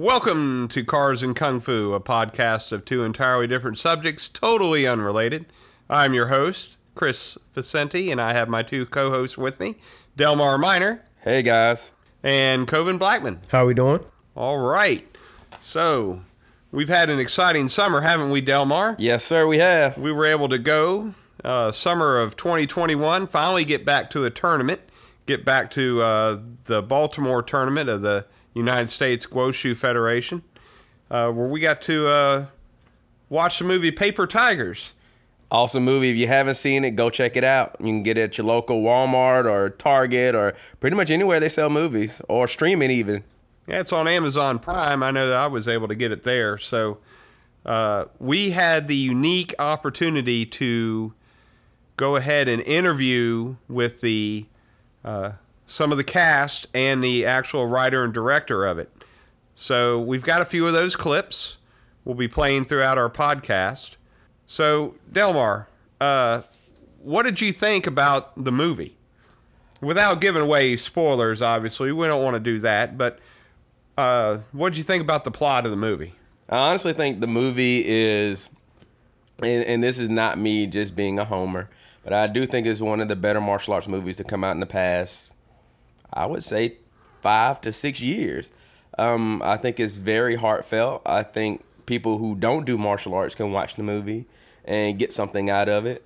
Welcome to Cars and Kung Fu, a podcast of two entirely different subjects, totally unrelated. I'm your host, Chris Facenti, and I have my two co hosts with me, Delmar Miner Hey guys. and Coven Blackman. How are we doing? All right. So, we've had an exciting summer, haven't we, Delmar? Yes, sir, we have. We were able to go uh, summer of 2021, finally get back to a tournament, get back to uh, the Baltimore tournament of the United States Guoshu Federation, uh, where we got to uh, watch the movie Paper Tigers. Awesome movie. If you haven't seen it, go check it out. You can get it at your local Walmart or Target or pretty much anywhere they sell movies or stream it even. Yeah, it's on Amazon Prime. I know that I was able to get it there. So uh, we had the unique opportunity to go ahead and interview with the uh, some of the cast and the actual writer and director of it. So we've got a few of those clips. We'll be playing throughout our podcast. So Delmar, uh, what did you think about the movie? Without giving away spoilers, obviously, we don't want to do that. But uh, what did you think about the plot of the movie? I honestly think the movie is, and, and this is not me just being a homer, but I do think it's one of the better martial arts movies to come out in the past, I would say, five to six years. Um, I think it's very heartfelt. I think people who don't do martial arts can watch the movie and get something out of it.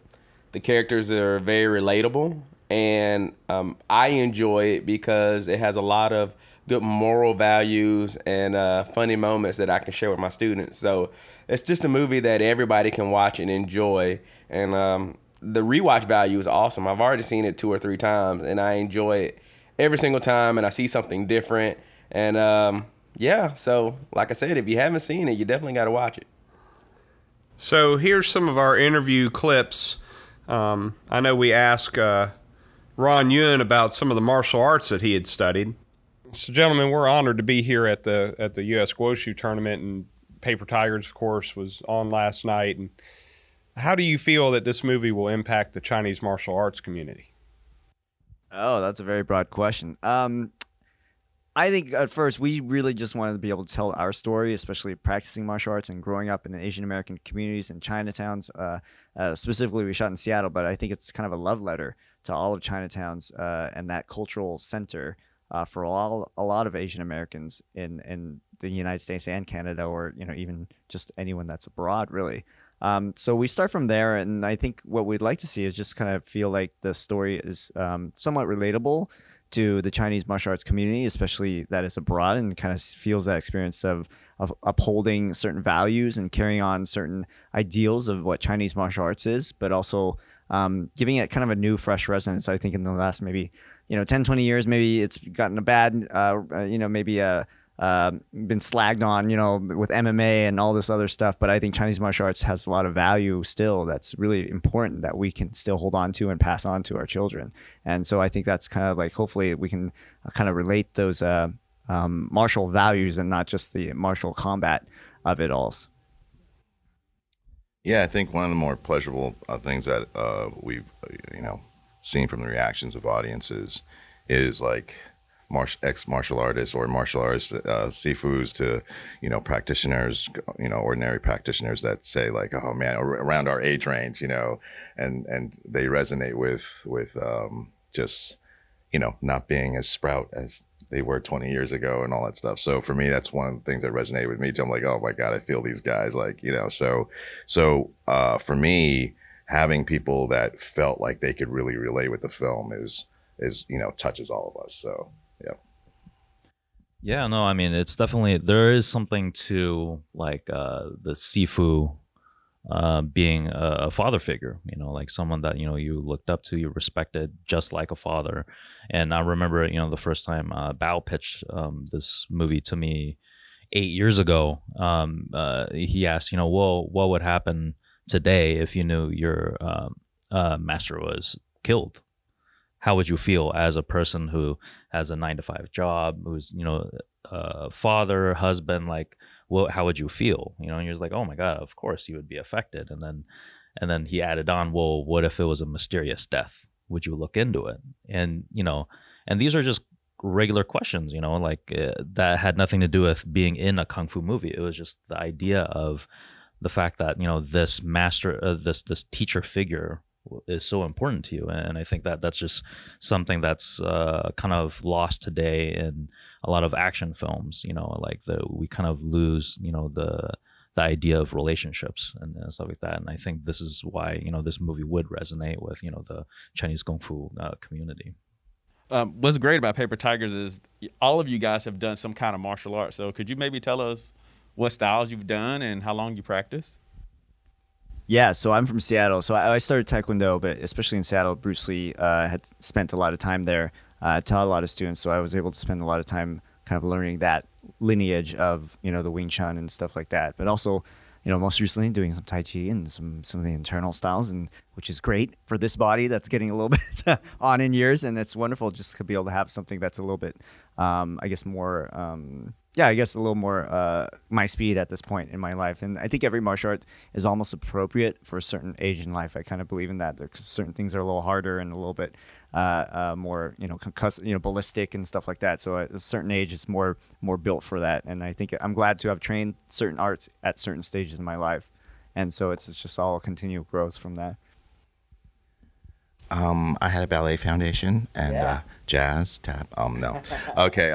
The characters are very relatable, and um, I enjoy it because it has a lot of good moral values and uh, funny moments that I can share with my students. So it's just a movie that everybody can watch and enjoy. And um, the rewatch value is awesome. I've already seen it two or three times, and I enjoy it every single time. And I see something different. And um, yeah, so like I said, if you haven't seen it, you definitely got to watch it. So here's some of our interview clips. Um, I know we asked uh, Ron Yuan about some of the martial arts that he had studied. So, gentlemen, we're honored to be here at the at the U.S. Guoshu tournament, and Paper Tigers, of course, was on last night. And how do you feel that this movie will impact the Chinese martial arts community? Oh, that's a very broad question. Um, I think at first we really just wanted to be able to tell our story, especially practicing martial arts and growing up in Asian American communities and Chinatowns. Uh, uh, specifically, we shot in Seattle, but I think it's kind of a love letter to all of Chinatowns uh, and that cultural center uh, for all a lot of Asian Americans in in the United States and Canada, or you know even just anyone that's abroad, really. Um, so we start from there, and I think what we'd like to see is just kind of feel like the story is um, somewhat relatable to the Chinese martial arts community, especially that is abroad, and kind of feels that experience of of upholding certain values and carrying on certain ideals of what Chinese martial arts is, but also um, giving it kind of a new, fresh resonance. I think in the last maybe you know 10, 20 years, maybe it's gotten a bad, uh, you know, maybe a uh, been slagged on, you know, with MMA and all this other stuff. But I think Chinese martial arts has a lot of value still that's really important that we can still hold on to and pass on to our children. And so I think that's kind of like hopefully we can kind of relate those uh, um, martial values and not just the martial combat of it all. Yeah, I think one of the more pleasurable uh, things that uh, we've, you know, seen from the reactions of audiences is like martial ex martial artists or martial artists uh, sifus to you know practitioners you know ordinary practitioners that say like oh man around our age range you know and and they resonate with with um, just you know not being as sprout as they were 20 years ago and all that stuff. So for me that's one of the things that resonate with me i'm like oh my god i feel these guys like you know so so uh, for me having people that felt like they could really relate with the film is is you know touches all of us so yeah yeah no i mean it's definitely there is something to like uh the sifu uh being a, a father figure you know like someone that you know you looked up to you respected just like a father. And i remember you know the first time uh bao pitched um this movie to me eight years ago um uh he asked you know well what would happen today if you knew your um, uh, master was killed how would you feel as a person who has a nine to five job who's you know father husband like what how would you feel? You know and you're just like oh my god of course you would be affected. And then and then he added on well what if it was a mysterious death? Would you look into it? And you know and these are just regular questions, you know, like uh, that had nothing to do with being in a kung fu movie. It was just the idea of the fact that you know this master, uh, this this teacher figure is so important to you, and I think that that's just something that's uh, kind of lost today in a lot of action films. You know, like the we kind of lose, you know, the the idea of relationships and, stuff like that. And I think this is why you know this movie would resonate with you know the Chinese kung fu uh, community. Um, what's great about Paper Tigers is all of you guys have done some kind of martial arts. So could you maybe tell us what styles you've done and how long you practiced? Yeah, so I'm from Seattle. So I started Taekwondo, but especially in Seattle, Bruce Lee uh, had spent a lot of time there, uh, taught a lot of students. So I was able to spend a lot of time kind of learning that lineage of you know the Wing Chun and stuff like that. But also, you know, most recently doing some Tai Chi and some some of the internal styles, and which is great for this body that's getting a little bit on in years, and it's wonderful just to be able to have something that's a little bit, um, I guess, more. Um, yeah, I guess a little more uh, my speed at this point in my life, and I think every martial art is almost appropriate for a certain age in life. I kind of believe in that. Because certain things are a little harder and a little bit uh, uh, more you know concuss, you know ballistic and stuff like that. So at a certain age, it's more more built for that. And I think I'm glad to have trained certain arts at certain stages in my life, and so it's, it's just all continual growth from that. Um, I had a ballet foundation and Yeah. uh, jazz tap. Um, no, okay.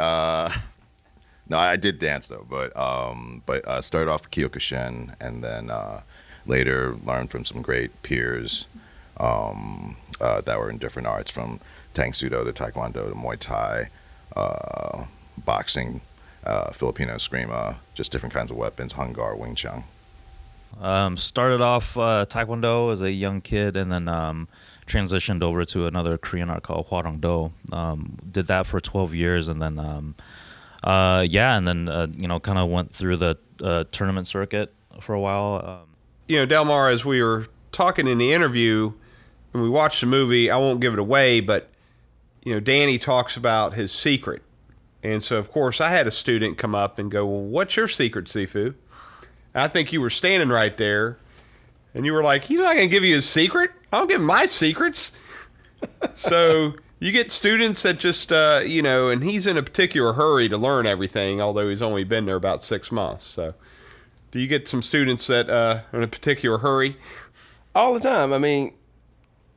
No, I did dance though, but um, but uh, started off Kyokushin and then uh, later learned from some great peers um, uh, that were in different arts, from Tang Soo Do to Taekwondo to Muay Thai, uh, boxing, uh, Filipino Escrima, just different kinds of weapons, Hung Gar, Wing Chun. Um, started off uh, Taekwondo as a young kid, and then um, transitioned over to another Korean art called Hwarang Do. Um, did that for 12 years, and then um, uh, yeah, and then uh, you know kind of went through the uh, tournament circuit for a while. Um, you know, Delmar, as we were talking in the interview and we watched the movie, I won't give it away, but you know, Danny talks about his secret. And so, of course, I had a student come up and go, Well, what's your secret, Sifu? I think you were standing right there and you were like, He's not going to give you his secret. I don't give my secrets. so you get students that just, uh, you know, and he's in a particular hurry to learn everything, although he's only been there about six months. So do you get some students that uh, are in a particular hurry? all the time. I mean,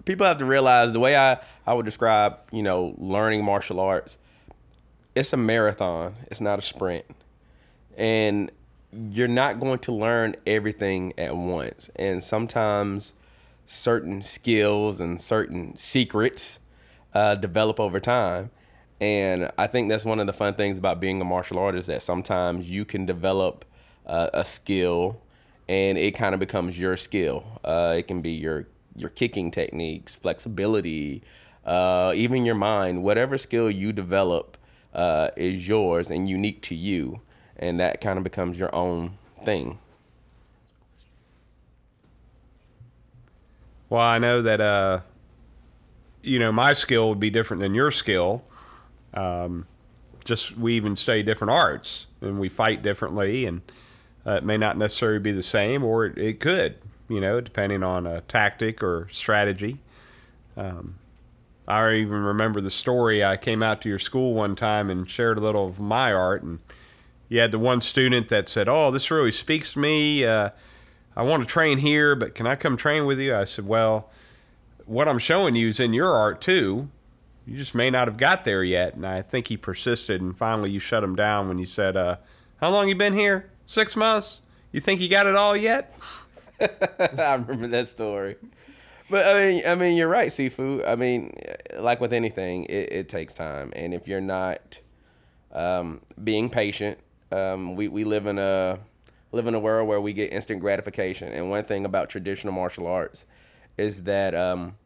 people have to realize the way I, I would describe, you know, learning martial arts, it's a marathon. It's not a sprint. And you're not going to learn everything at once. And sometimes certain skills and certain secrets uh, develop over time. And I think that's one of the fun things about being a martial artist that sometimes you can develop uh, a skill and it kind of becomes your skill. Uh, it can be your your kicking techniques, flexibility, uh, even your mind. Whatever skill you develop uh, is yours and unique to you, and that kind of becomes your own thing. Well, I know that uh, you know my skill would be different than your skill. Um, just we even study different arts and we fight differently, and uh, it may not necessarily be the same, or it, it could, you know, depending on a tactic or strategy. Um, I even remember the story. I came out to your school one time and shared a little of my art, and you had the one student that said, "Oh, this really speaks to me. Uh, I want to train here, but can I come train with you?" I said, "Well, what I'm showing you is in your art too. You just may not have got there yet." And I think he persisted, and finally you shut him down when you said, uh, "How long you been here? Six months? You think you got it all yet?" I remember that story. But I mean, I mean, you're right, Sifu. I mean, like with anything, it, it takes time, and if you're not um, being patient, um, we we live in a live in a world where we get instant gratification. And one thing about traditional martial arts is that um,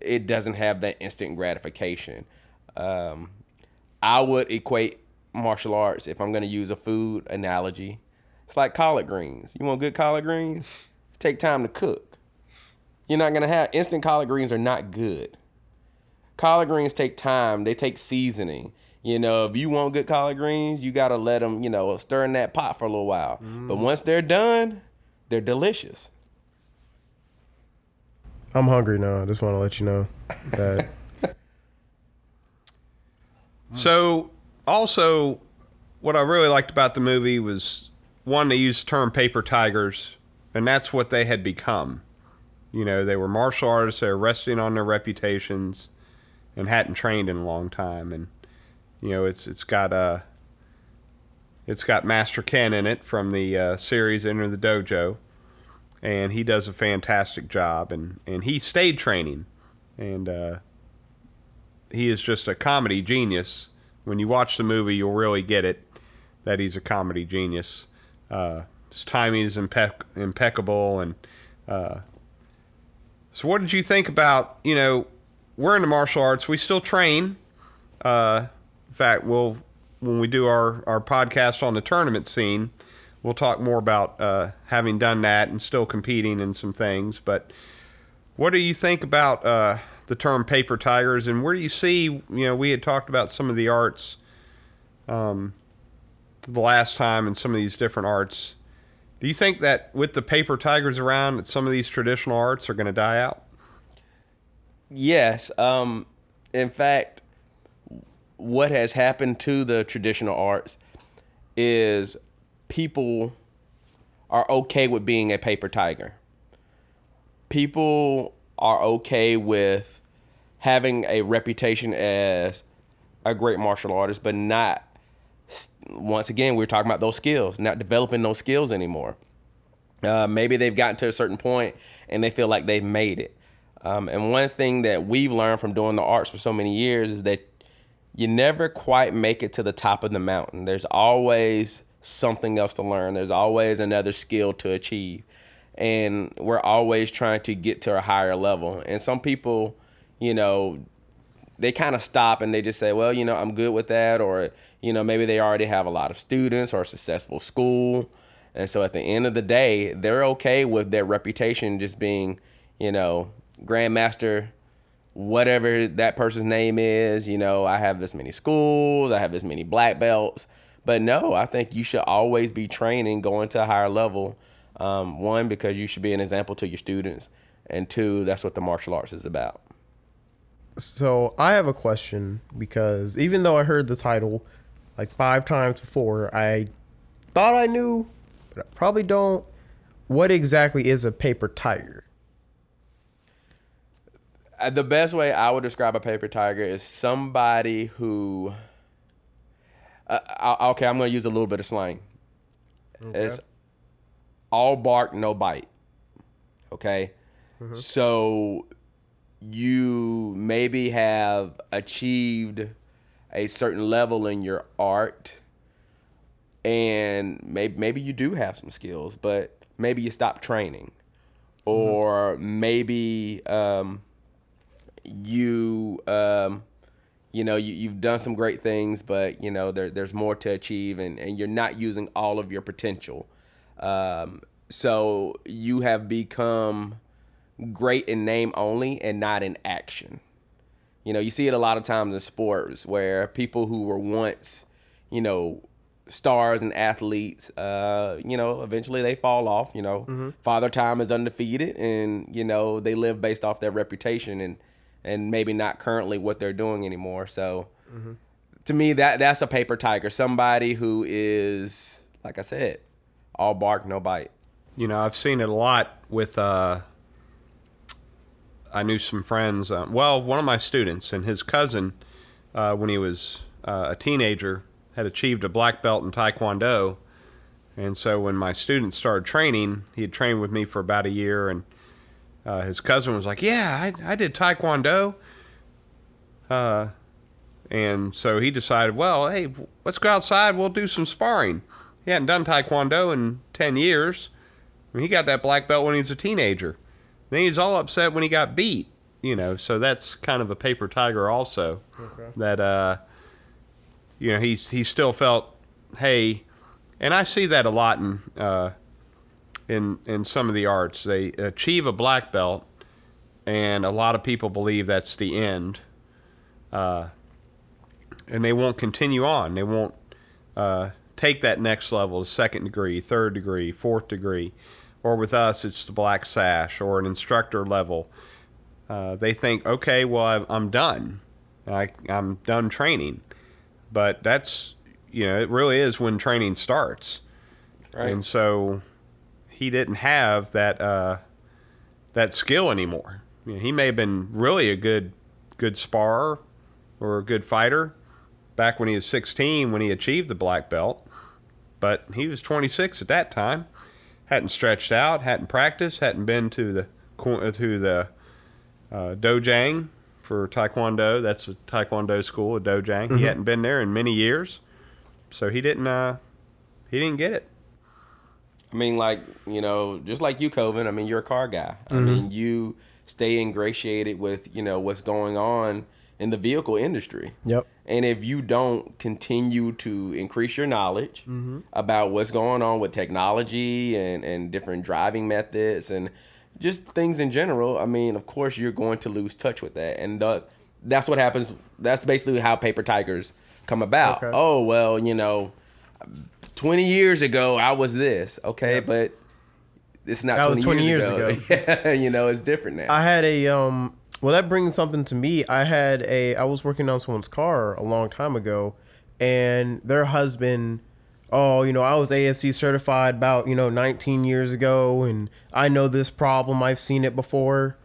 it doesn't have that instant gratification. Um, I would equate martial arts if I'm going to use a food analogy. It's like collard greens. You want good collard greens? Take time to cook. You're not going to have instant collard greens are not good. Collard greens take time. They take seasoning. You know, if you want good collard greens, you got to let them, you know, stir in that pot for a little while. But once they're done, they're delicious. I'm hungry now. I just want to let you know that. So, also, what I really liked about the movie was one, they used the term paper tigers, and that's what they had become. You know, they were martial artists, they were resting on their reputations and hadn't trained in a long time. And, you know, it's it's got uh, it's got Master Ken in it from the uh, series Enter the Dojo, and he does a fantastic job. And, and he stayed training, and uh, he is just a comedy genius. When you watch the movie, you'll really get it that he's a comedy genius. Uh, his timing is impec- impeccable, and uh, so what did you think about? You know, we're in the martial arts. We still train. Uh, in fact, we'll when we do our our podcast on the tournament scene, we'll talk more about uh, having done that and still competing in some things. But what do you think about uh, the term paper tigers, and where do you see? You know, we had talked about some of the arts um, the last time, and some of these different arts. Do you think that with the paper tigers around, that some of these traditional arts are going to die out? Yes. Um, in fact, what has happened to the traditional arts is people are okay with being a paper tiger. People are okay with having a reputation as a great martial artist, but not, once again, we're talking about those skills, not developing those skills anymore. Uh, maybe they've gotten to a certain point and they feel like they've made it. Um, and one thing that we've learned from doing the arts for so many years is that you never quite make it to the top of the mountain. There's always something else to learn. There's always another skill to achieve. And we're always trying to get to a higher level. And some people, you know, they kind of stop and they just say, well, you know, I'm good with that. Or, you know, maybe they already have a lot of students or a successful school. And so at the end of the day, they're okay with their reputation just being, you know, grandmaster whatever that person's name is. You know, I have this many schools, I have this many black belts. But no, I think you should always be training, going to a higher level. Um, one, because you should be an example to your students, and two, that's what the martial arts is about. So I have a question because even though I heard the title like five times before, I thought I knew, but I probably don't. What exactly is a paper tiger? Uh, the best way I would describe a paper tiger is somebody who. Uh, I- okay, I'm going to use a little bit of slang. It's all bark, no bite. Okay? So you maybe have achieved a certain level in your art and maybe maybe you do have some skills, but maybe you stop training. Or maybe um, you um, you know you, you've done some great things but you know there, there's more to achieve and, and you're not using all of your potential. Um, so you have become great in name only and not in action. You know you see it a lot of times in sports where people who were once you know stars and athletes uh you know eventually they fall off you know. Father time is undefeated and you know they live based off their reputation and and maybe not currently what they're doing anymore so to me that that's a paper tiger somebody who is like i said all bark no bite You know, I've seen it a lot with. Uh, I knew some friends. Uh, well, one of my students and his cousin, uh, when he was uh, a teenager, had achieved a black belt in Taekwondo. And so when my students started training, he had trained with me for about a year, and uh, his cousin was like, "Yeah, I, I did Taekwondo." Uh, and so he decided, well, hey, let's go outside. We'll do some sparring. He hadn't done Taekwondo in ten years. I mean, he got that black belt when he was a teenager. Then he's all upset when he got beat. You know, so that's kind of a paper tiger also. That uh, you know, he's he still felt, hey, and I see that a lot in uh, in in some of the arts. They achieve a black belt, and a lot of people believe that's the end. Uh, and they won't continue on. They won't uh, take that next level to second degree, third degree, fourth degree, or with us, it's the black sash or an instructor level. Uh, they think, okay, well, I'm done. I, I'm done training. but that's you know it really is when training starts, Right. and so he didn't have that uh, that skill anymore. You know, he may have been really a good good sparrer or a good fighter back when he was 16 when he achieved the black belt, but he was 26 at that time. Hadn't stretched out, hadn't practiced, hadn't been to the to the uh, dojang for taekwondo. That's a taekwondo school, a dojang. He hadn't been there in many years, so he didn't uh, he didn't get it. I mean, like you know, just like you, Coven. I mean, you're a car guy. I mm-hmm. mean, you stay ingratiated with you know what's going on in the vehicle industry. Yep. And if you don't continue to increase your knowledge mm-hmm. about what's going on with technology and, and different driving methods and just things in general, I mean, of course, you're going to lose touch with that. And the, that's what happens. That's basically how Paper Tigers come about. Okay. Oh, well, you know, 20 years ago, I was this. Okay, but it's not That 20, was 20 years, years ago. yeah, you know, it's different now. I had a um well that brings something to me. I had a I was working on someone's car a long time ago and their husband oh, you know, I was ASE certified about, you know, 19 years ago and I know this problem. I've seen it before.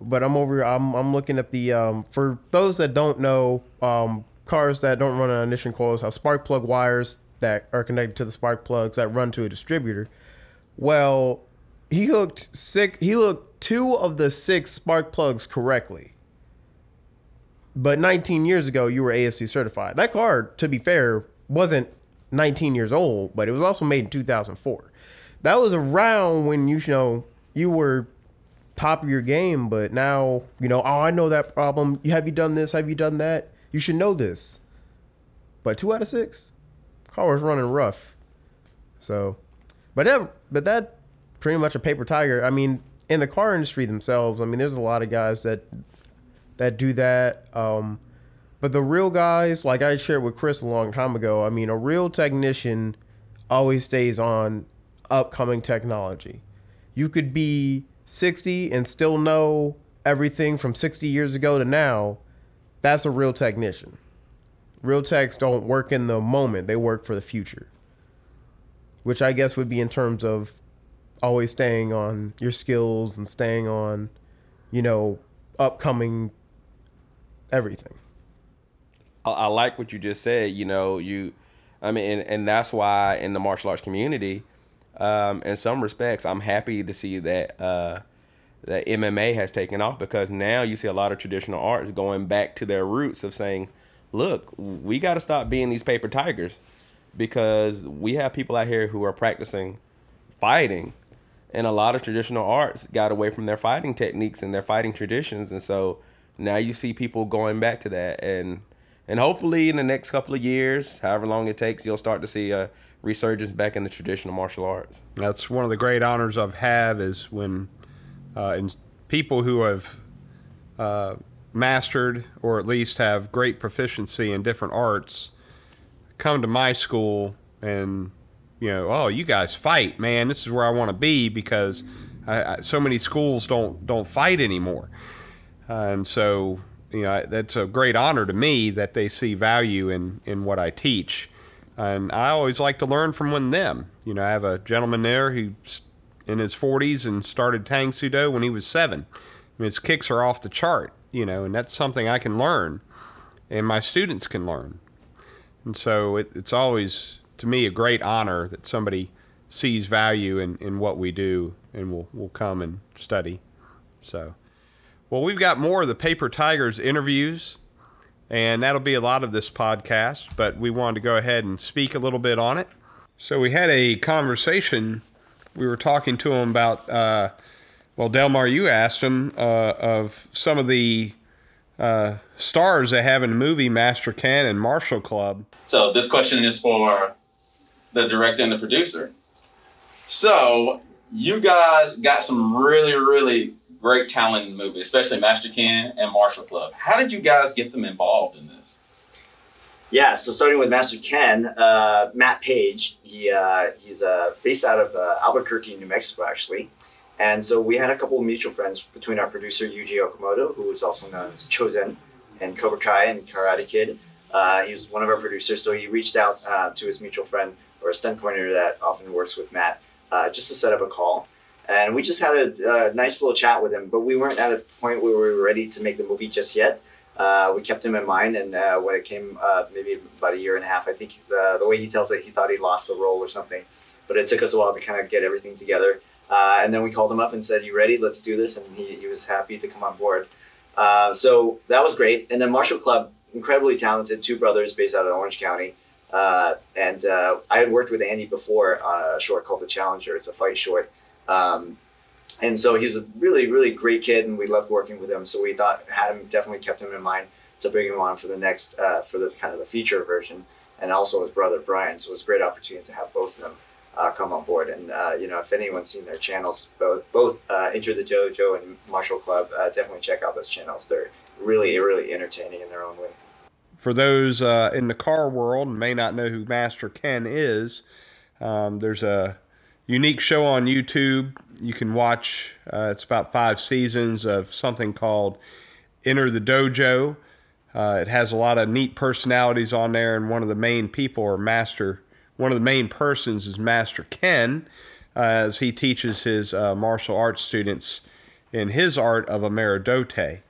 But I'm over I'm I'm looking at the um for those that don't know, um cars that don't run on ignition coils have spark plug wires that are connected to the spark plugs that run to a distributor. Well, he hooked six. He hooked two of the six spark plugs correctly. But 19 years ago, you were ASE certified. That car, to be fair, wasn't 19 years old, but it was also made in 2004. That was around when you know you were top of your game. But now, you know, oh, I know that problem. Have you done this? Have you done that? You should know this. But two out of six, car was running rough. So, but that, but that pretty much a paper tiger. I mean, in the car industry themselves, I mean, there's a lot of guys that that do that. Um, but the real guys, like I shared with Chris a long time ago, I mean, a real technician always stays on upcoming technology. You could be 60 and still know everything from 60 years ago to now. That's a real technician. Real techs don't work in the moment, they work for the future. Which I guess would be in terms of always staying on your skills and staying on, you know, upcoming everything. I, I like what you just said. You know, you, I mean, and, and that's why in the martial arts community, um, in some respects, I'm happy to see that uh, that MMA has taken off because now you see a lot of traditional arts going back to their roots of saying, look, we got to stop being these paper tigers because we have people out here who are practicing fighting and a lot of traditional arts got away from their fighting techniques and their fighting traditions and so now you see people going back to that and and hopefully in the next couple of years however long it takes you'll start to see a resurgence back in the traditional martial arts. That's one of the great honors I've have is when uh, people who have uh, mastered or at least have great proficiency in different arts come to my school and you know oh you guys fight man this is where I want to be because I, I, so many schools don't don't fight anymore uh, and so you know that's a great honor to me that they see value in in what I teach and I always like to learn from one them. You know, I have a gentleman there who's in his 40s and started Tang Soo Do when he was seven. I mean, his kicks are off the chart, you know, and that's something I can learn and my students can learn. And so it, it's always, to me, a great honor that somebody sees value in, in what we do and will, will come and study. So, well, we've got more of the Paper Tigers interviews and that'll be a lot of this podcast, but we wanted to go ahead and speak a little bit on it. So we had a conversation. We were talking to him about, uh, well, Delmar, you asked him uh, of some of the uh, stars they have in the movie Master Ken and Martial Club. So this question is for the director and the producer. So you guys got some really, really great talent in the movie, especially Master Ken and Martial Club. How did you guys get them involved in this? Yeah, so starting with Master Ken, uh, Matt Page, he uh, he's uh, based out of uh, Albuquerque, New Mexico, actually. And so we had a couple of mutual friends between our producer Yuji Okumoto, who is also known as Chozen, and Cobra Kai and Karate Kid. Uh, he was one of our producers, so he reached out uh, to his mutual friend or a stunt coordinator that often works with Matt uh, just to set up a call. And we just had a, a, nice little chat with him, but we weren't at a point where we were ready to make the movie just yet. Uh, we kept him in mind, and uh, when it came uh, maybe about a year and a half, I think the, the way he tells it, he thought he lost the role or something. But it took us a while to kind of get everything together. Uh, and then we called him up and said, "You ready? Let's do this." And he, he was happy to come on board. Uh, so that was great. And then Martial Club, incredibly talented, two brothers based out of Orange County. Uh, and uh, I had worked with Andy before on a short called The Challenger. It's a fight short. Um, and so he's a really, really great kid, and we loved working with him. So we thought had him definitely kept him in mind to bring him on for the next uh, for the kind of the feature version, and also his brother Brian. So it was a great opportunity to have both of them uh, come on board. And uh, you know, if anyone's seen their channels, both both uh, Enter the Dojo and Martial Club, uh, definitely check out those channels. They're really, really entertaining in their own way. For those uh, in the car world may not know who Master Ken is, um, there's a unique show on YouTube. You can watch. Uh, it's about five seasons of something called Enter the Dojo. it has a lot of neat personalities on there, and one of the main people are Master one of the main persons is Master Ken, uh, as he teaches his uh, martial arts students in his art of Ameri-Do-Te.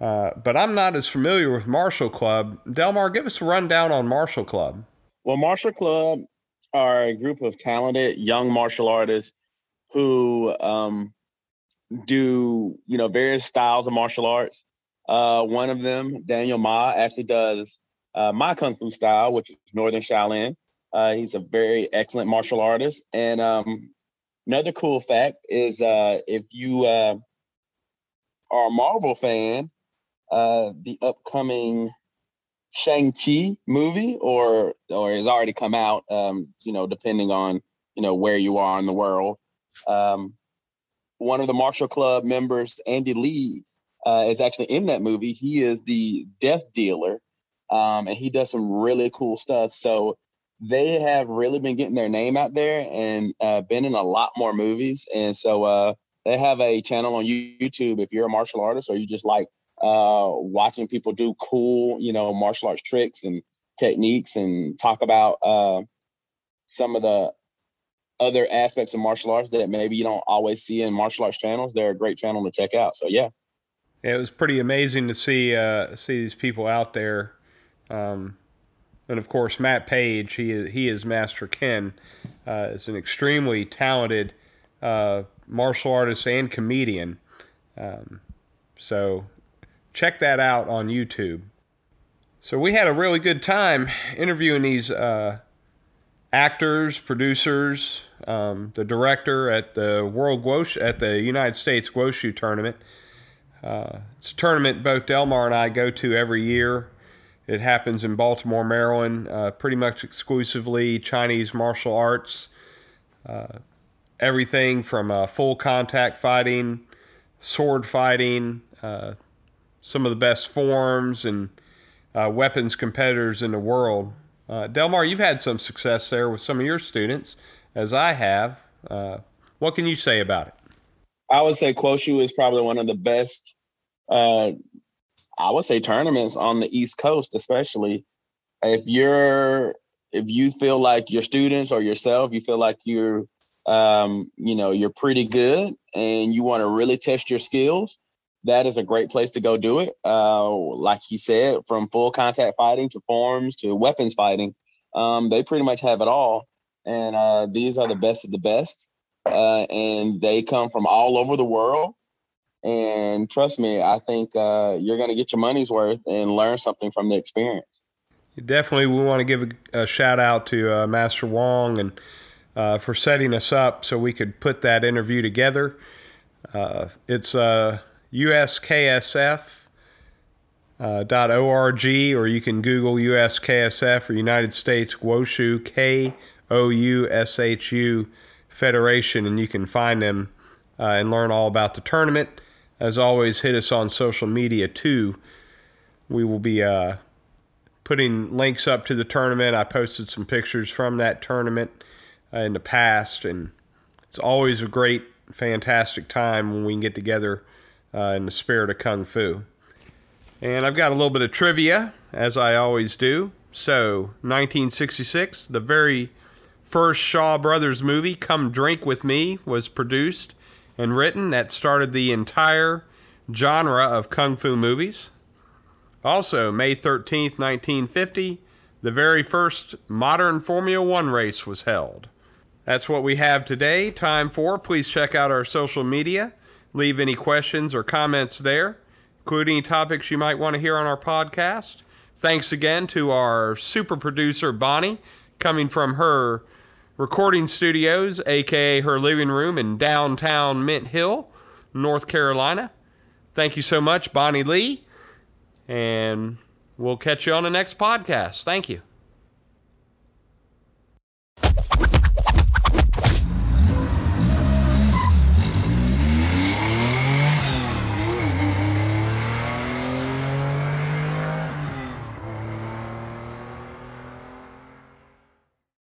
Uh, but I'm not as familiar with Martial Club. Delmar, give us a rundown on Martial Club. Well, Martial Club are a group of talented young martial artists who um, do you know various styles of martial arts. Uh, one of them, Daniel Mah, actually does uh, my kung fu style, which is Northern Shaolin. Uh, he's a very excellent martial artist. And um, another cool fact is uh, if you uh, are a Marvel fan, uh, the upcoming Shang-Chi movie or or has already come out, um, you know, depending on, you know, where you are in the world. Um, one of the Martial Club members, Andy Le, uh, is actually in that movie. He is the death dealer, um, and he does some really cool stuff. So they have really been getting their name out there and uh, been in a lot more movies. And so uh, they have a channel on YouTube if you're a martial artist or you just like uh, watching people do cool, you know, martial arts tricks and techniques and talk about uh, some of the other aspects of martial arts that maybe you don't always see in martial arts channels. They're a great channel to check out. So yeah. it was pretty amazing to see uh, see these people out there. Um, and of course, Matt Page, he is, he is Master Ken, uh, is an extremely talented uh, martial artist and comedian. Um, so check that out on YouTube. So we had a really good time interviewing these uh, actors, producers, um, the director at the World Guoshu, at the United States Guoshu tournament. Uh, it's a tournament both Delmar and I go to every year. It happens in Baltimore, Maryland, uh, pretty much exclusively Chinese martial arts. Uh, everything from uh, full contact fighting, sword fighting, uh, some of the best forms and uh, weapons competitors in the world. Uh, Delmar, you've had some success there with some of your students, as I have. what can you say about it? I would say Guoshu is probably one of the best uh, I would say tournaments on the East Coast, especially if you're if you feel like your students or yourself, you feel like you're um, you know, you're pretty good and you want to really test your skills, that is a great place to go do it. Uh, like he said, from full contact fighting to forms to weapons fighting, um, they pretty much have it all. And uh, these are the best of the best. Uh, and they come from all over the world. And trust me, I think uh, you're going to get your money's worth and learn something from the experience. Definitely, we want to give a, a shout out to uh, Master Wong and uh, for setting us up so we could put that interview together. Uh, it's USKSF. Uh, uh or you can Google USKSF or United States Guoshu K O U S H U Federation and you can find them uh, and learn all about the tournament. As always, hit us on social media too. We will be uh, putting links up to the tournament. I posted some pictures from that tournament uh, in the past, and it's always a great, fantastic time when we can get together uh, in the spirit of Kung Fu. And I've got a little bit of trivia, as I always do. So, 1966, the very first Shaw Brothers movie, Come Drink With Me, was produced and written. That started the entire genre of kung fu movies. Also, May 13th, 1950, the very first modern Formula One race was held. That's what we have today. Time for. Please check out our social media. Leave any questions or comments there, including topics you might want to hear on our podcast. Thanks again to our super producer, Bonnie, coming from her recording studios, aka her living room in downtown Mint Hill, North Carolina. Thank you so much, Bonnie Lee. And we'll catch you on the next podcast. Thank you.